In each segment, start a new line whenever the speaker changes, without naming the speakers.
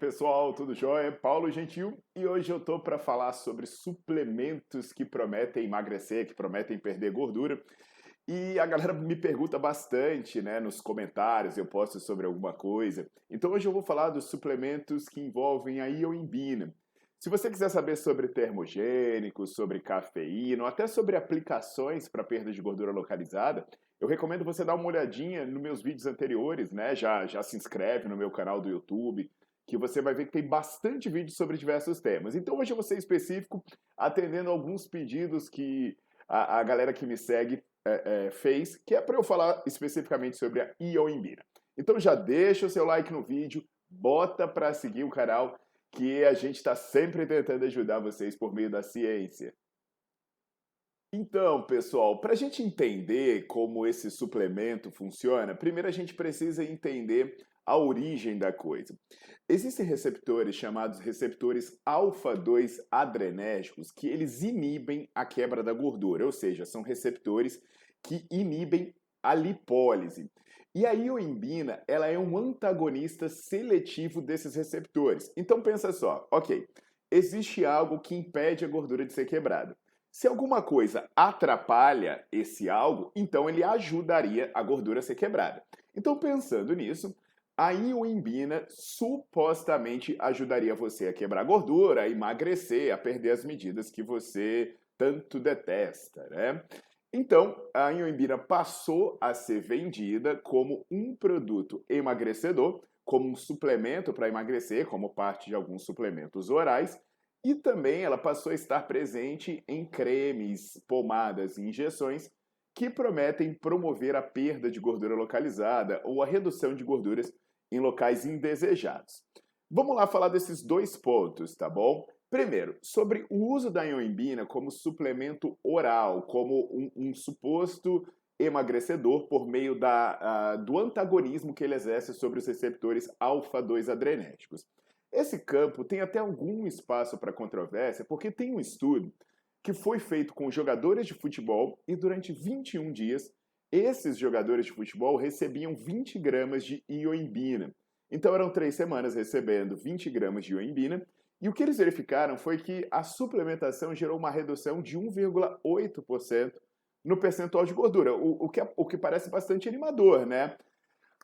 Pessoal, tudo jóia? Paulo Gentil e hoje eu tô para falar sobre suplementos que prometem emagrecer, que prometem perder gordura. E a galera me pergunta bastante, né, nos comentários, eu posto sobre alguma coisa. Então hoje eu vou falar dos suplementos que envolvem a ioimbina. Se você quiser saber sobre termogênicos, sobre cafeína, ou até sobre aplicações para perda de gordura localizada, eu recomendo você dar uma olhadinha nos meus vídeos anteriores, né? Já, já se inscreve no meu canal do YouTube, que você vai ver que tem bastante vídeo sobre diversos temas. Então hoje eu vou ser específico, atendendo alguns pedidos que a, a galera que me segue é, é, fez, que é para eu falar especificamente sobre a ioimbina. Então já deixa o seu like no vídeo, bota para seguir o canal que a gente está sempre tentando ajudar vocês por meio da ciência. Então, pessoal, para a gente entender como esse suplemento funciona, primeiro a gente precisa entender a origem da coisa. Existem receptores chamados receptores alfa-2 adrenérgicos que eles inibem a quebra da gordura, ou seja, são receptores que inibem a lipólise. E a ioimbina, ela é um antagonista seletivo desses receptores. Então pensa só, ok, existe algo que impede a gordura de ser quebrada. Se alguma coisa atrapalha esse algo, então ele ajudaria a gordura a ser quebrada. Então pensando nisso, a ioimbina supostamente ajudaria você a quebrar gordura, a emagrecer, a perder as medidas que você tanto detesta, né? Então, a ioimbina passou a ser vendida como um produto emagrecedor, como um suplemento para emagrecer, como parte de alguns suplementos orais, e também ela passou a estar presente em cremes, pomadas e injeções que prometem promover a perda de gordura localizada ou a redução de gorduras em locais indesejados. Vamos lá falar desses dois pontos, tá bom? Primeiro, sobre o uso da ioimbina como suplemento oral, como um, um suposto emagrecedor por meio da, uh, do antagonismo que ele exerce sobre os receptores alfa-2 adrenérgicos. Esse campo tem até algum espaço para controvérsia, porque tem um estudo que foi feito com jogadores de futebol e durante 21 dias esses jogadores de futebol recebiam 20 gramas de ioimbina. Então eram três semanas recebendo 20 gramas de ioimbina e o que eles verificaram foi que a suplementação gerou uma redução de 1,8% no percentual de gordura, o, o, que, é, o que parece bastante animador, né?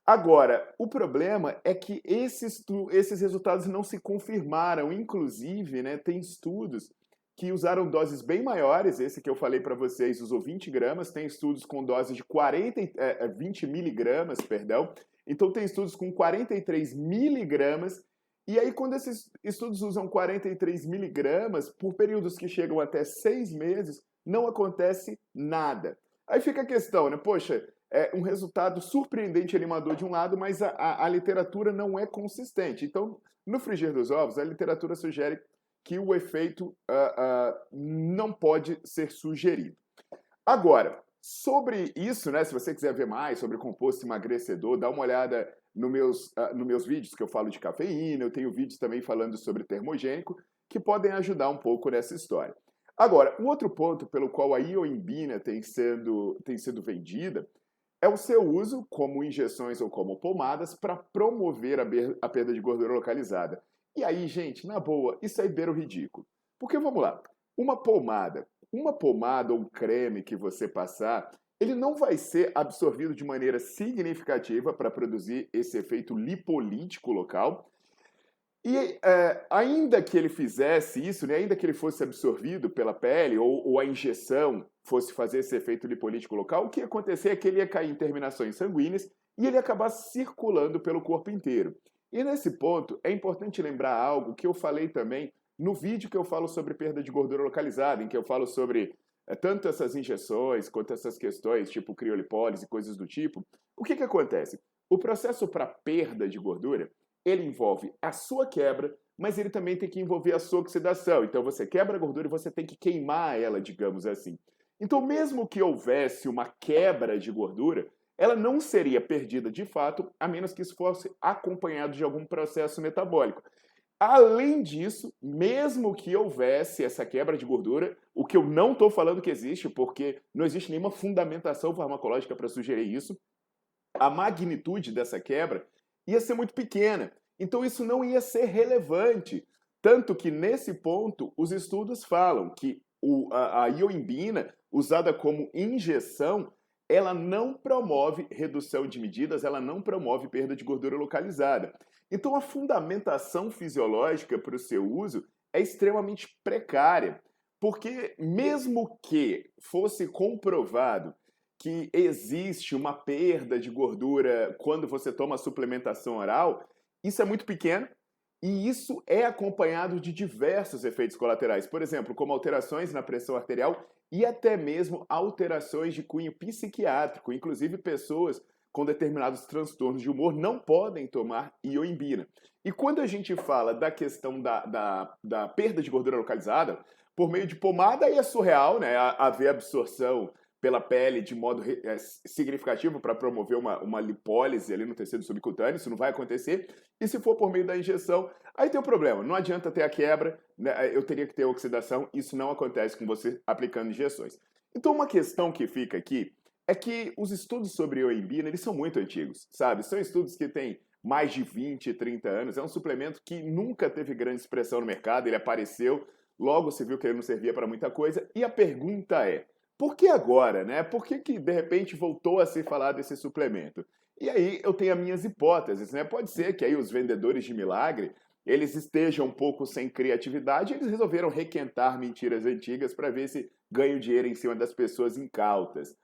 Agora, o problema é que esses, esses resultados não se confirmaram. Inclusive, né, tem estudos que usaram doses bem maiores, esse que eu falei para vocês usou 20 gramas, tem estudos com doses de 40, é, 20 miligramas, perdão, então tem estudos com 43 miligramas e aí, quando esses estudos usam 43 miligramas, por períodos que chegam até seis meses, não acontece nada. Aí fica a questão, né? Poxa, é um resultado surpreendente animador de um lado, mas a, a, a literatura não é consistente. Então, no frigir dos ovos, a literatura sugere que o efeito uh, uh, não pode ser sugerido. Agora, sobre isso, né, se você quiser ver mais sobre composto emagrecedor, dá uma olhada no meus, uh, no meus vídeos que eu falo de cafeína, eu tenho vídeos também falando sobre termogênico, que podem ajudar um pouco nessa história. Agora, um outro ponto pelo qual a ioimbina tem, sendo, tem sido vendida é o seu uso como injeções ou como pomadas para promover a, a perda de gordura localizada. E aí, gente, na boa, isso aí beira o ridículo. Porque vamos lá, uma pomada, uma pomada ou um creme que você passar, ele não vai ser absorvido de maneira significativa para produzir esse efeito lipolítico local. E é, ainda que ele fizesse isso, né, ainda que ele fosse absorvido pela pele ou, ou, a injeção fosse fazer esse efeito lipolítico local, o que ia acontecer é que ele ia cair em terminações sanguíneas e ele ia acabar circulando pelo corpo inteiro. E nesse ponto é importante lembrar algo que eu falei também no vídeo que eu falo sobre perda de gordura localizada, em que eu falo sobre é, tanto essas injeções quanto essas questões, tipo criolipólise e coisas do tipo. O que, que acontece? O processo para perda de gordura ele envolve a sua quebra, mas ele também tem que envolver a sua oxidação. Então você quebra a gordura e você tem que queimar ela, digamos assim. Então, mesmo que houvesse uma quebra de gordura, ela não seria perdida de fato, a menos que isso fosse acompanhado de algum processo metabólico. Além disso, mesmo que houvesse essa quebra de gordura, o que eu não estou falando que existe, porque não existe nenhuma fundamentação farmacológica para sugerir isso, a magnitude dessa quebra ia ser muito pequena. Então isso não ia ser relevante. Tanto que nesse ponto os estudos falam que o, a, a ioimbina, usada como injeção, ela não promove redução de medidas, ela não promove perda de gordura localizada. Então a fundamentação fisiológica para o seu uso é extremamente precária, porque mesmo que fosse comprovado que existe uma perda de gordura quando você toma suplementação oral, isso é muito pequeno e isso é acompanhado de diversos efeitos colaterais, por exemplo, como alterações na pressão arterial e até mesmo alterações de cunho psiquiátrico, inclusive pessoas com determinados transtornos de humor não podem tomar ioimbina. E quando a gente fala da questão da, da, da perda de gordura localizada, por meio de pomada aí é surreal, né? Haver absorção pela pele de modo é, significativo para promover uma, uma lipólise ali no tecido subcutâneo, isso não vai acontecer. E se for por meio da injeção, aí tem o um problema. Não adianta ter a quebra, né? eu teria que ter oxidação, isso não acontece com você aplicando injeções. Então, uma questão que fica aqui é que os estudos sobre ioimbina, eles são muito antigos, sabe? São estudos que têm mais de 20, 30 anos. É um suplemento que nunca teve grande expressão no mercado, ele apareceu, logo se viu que ele não servia para muita coisa. E a pergunta é: por que agora, né? Por que, que de repente voltou a se falar desse suplemento? E aí eu tenho as minhas hipóteses, né? Pode ser que aí os vendedores de milagre eles estejam um pouco sem criatividade, eles resolveram requentar mentiras antigas para ver se ganham dinheiro em cima das pessoas incautas.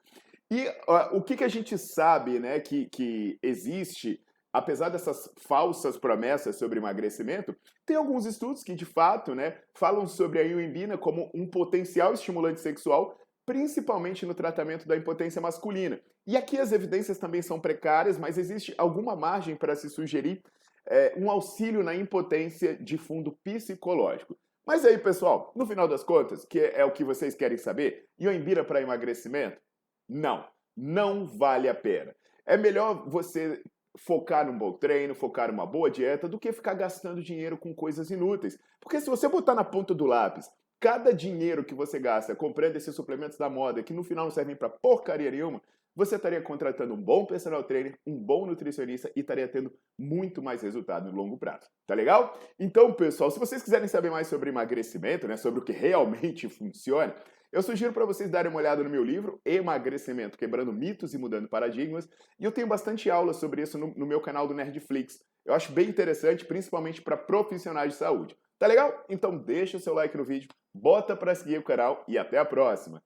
E uh, o que, que a gente sabe, né, que, que existe, apesar dessas falsas promessas sobre emagrecimento, tem alguns estudos que de fato, né, falam sobre a ioimbina como um potencial estimulante sexual principalmente no tratamento da impotência masculina. E aqui as evidências também são precárias, mas existe alguma margem para se sugerir é, um auxílio na impotência de fundo psicológico. Mas aí, pessoal, no final das contas, que é o que vocês querem saber, Ioimbira para emagrecimento? Não, não vale a pena. É melhor você focar num bom treino, focar numa boa dieta, do que ficar gastando dinheiro com coisas inúteis. Porque se você botar na ponta do lápis cada dinheiro que você gasta comprando esses suplementos da moda, que no final não servem para porcaria nenhuma, você estaria contratando um bom personal trainer, um bom nutricionista e estaria tendo muito mais resultado no longo prazo. Tá legal? Então, pessoal, se vocês quiserem saber mais sobre emagrecimento, né, sobre o que realmente funciona, eu sugiro para vocês darem uma olhada no meu livro, Emagrecimento, Quebrando Mitos e Mudando Paradigmas, e eu tenho bastante aula sobre isso no, no meu canal do Nerdflix. Eu acho bem interessante, principalmente para profissionais de saúde. Tá legal? Então deixa o seu like no vídeo, bota para seguir o canal e até a próxima!